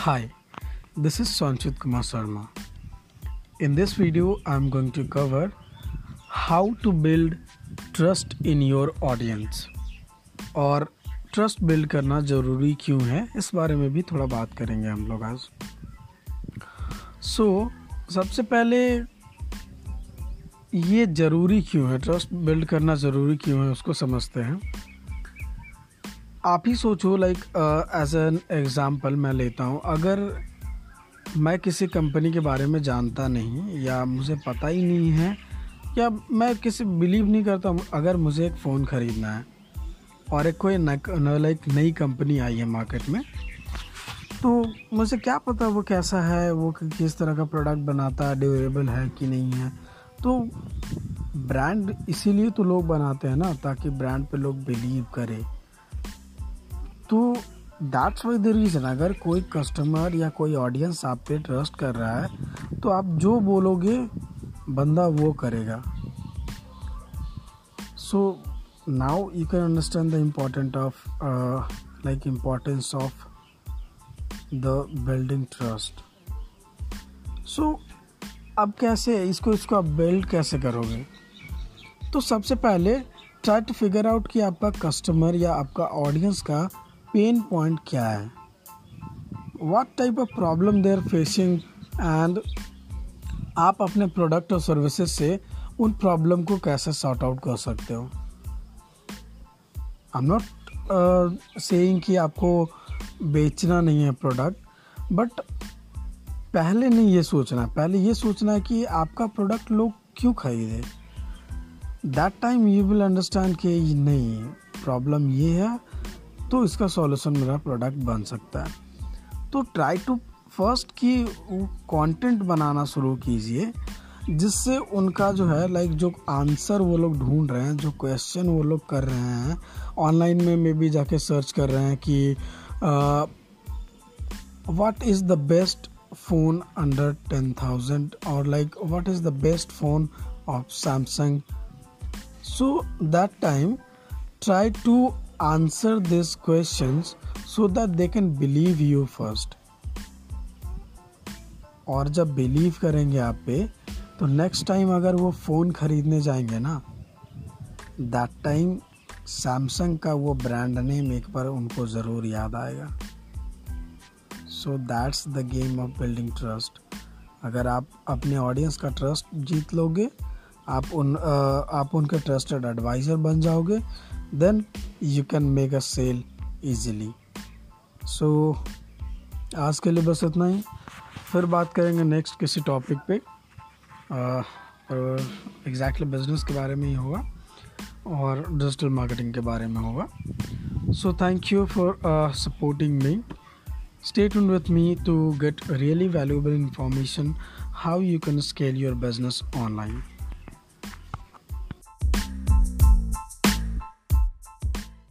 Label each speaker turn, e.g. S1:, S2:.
S1: Hi, this is Sanchit Kumar Sharma. In this video, I'm going to cover how to build trust in your audience और trust build करना ज़रूरी क्यों है इस बारे में भी थोड़ा बात करेंगे हम लोग आज सो so, सबसे पहले ये ज़रूरी क्यों है ट्रस्ट बिल्ड करना ज़रूरी क्यों है उसको समझते हैं आप ही सोचो लाइक एज एन एग्ज़ाम्पल मैं लेता हूँ, अगर मैं किसी कंपनी के बारे में जानता नहीं, या मुझे पता ही नहीं है, या मैं किसी बिलीव नहीं करता अगर मुझे एक फ़ोन ख़रीदना है, और एक कोई लाइक नई कंपनी आई है मार्केट में तो मुझे क्या पता वो कैसा है, वो किस तरह का प्रोडक्ट बनाता है ड्यूरेबल है कि नहीं है। तो ब्रांड इसीलिए तो लोग बनाते हैं ना, ताकि ब्रांड पे लोग बिलीव करें। तो दैट्स वाई द रीज़न अगर कोई कस्टमर या कोई ऑडियंस आप पे ट्रस्ट कर रहा है तो आप जो बोलोगे, बंदा वो करेगा। So now you can understand the important of like importance of the building trust so अब कैसे, इसको इसको आप बिल्ड कैसे करोगे? तो सबसे पहले ट्राई टू फिगर आउट कि आपका कस्टमर या आपका ऑडियंस का पेन पॉइंट क्या है? What type of problem they are facing and आप अपने प्रोडक्ट और सर्विसेज़ से उन प्रॉब्लम को कैसे सॉर्ट आउट कर सकते हो? आई एम नॉट सेइंग कि आपको बेचना नहीं है प्रोडक्ट बट पहले नहीं ये सोचना पहले ये सोचना है कि आपका प्रोडक्ट लोग क्यों खरीदे? That time you will understand कि नहीं प्रॉब्लम ये है तो इसका सॉल्यूशन मेरा प्रोडक्ट बन सकता है। तो ट्राई टू फ़र्स्ट की कंटेंट बनाना शुरू कीजिए, जिससे उनका जो है लाइक जो आंसर वो लोग ढूंढ रहे हैं, जो क्वेश्चन वो लोग कर रहे हैं। ऑनलाइन में मे भी जाके सर्च कर रहे हैं कि what is the best phone under ten thousand और like what is the best phone of Samsung so that time try to answer these questions so that they can believe you first. और जब believe करेंगे आप पे तो next time अगर वो phone ख़रीदने जाएँगे ना दैट टाइम सैमसंग का वो ब्रांड नेम एक बार उनको ज़रूर याद आएगा। So that's the game of building trust अगर आप अपने ऑडियंस का ट्रस्ट जीत लोगे आप उन आप उनके ट्रस्टेड एडवाइज़र बन जाओगे then you can make a sale easily so आज के लिए बस इतना ही। फिर बात करेंगे नेक्स्ट किसी टॉपिक पे। एग्जैक्टली बिज़नेस के बारे में ही होगा, और डिजिटल मार्केटिंग के बारे में होगा। So thank you for supporting me stay with me to get really valuable information, how you can scale your business online.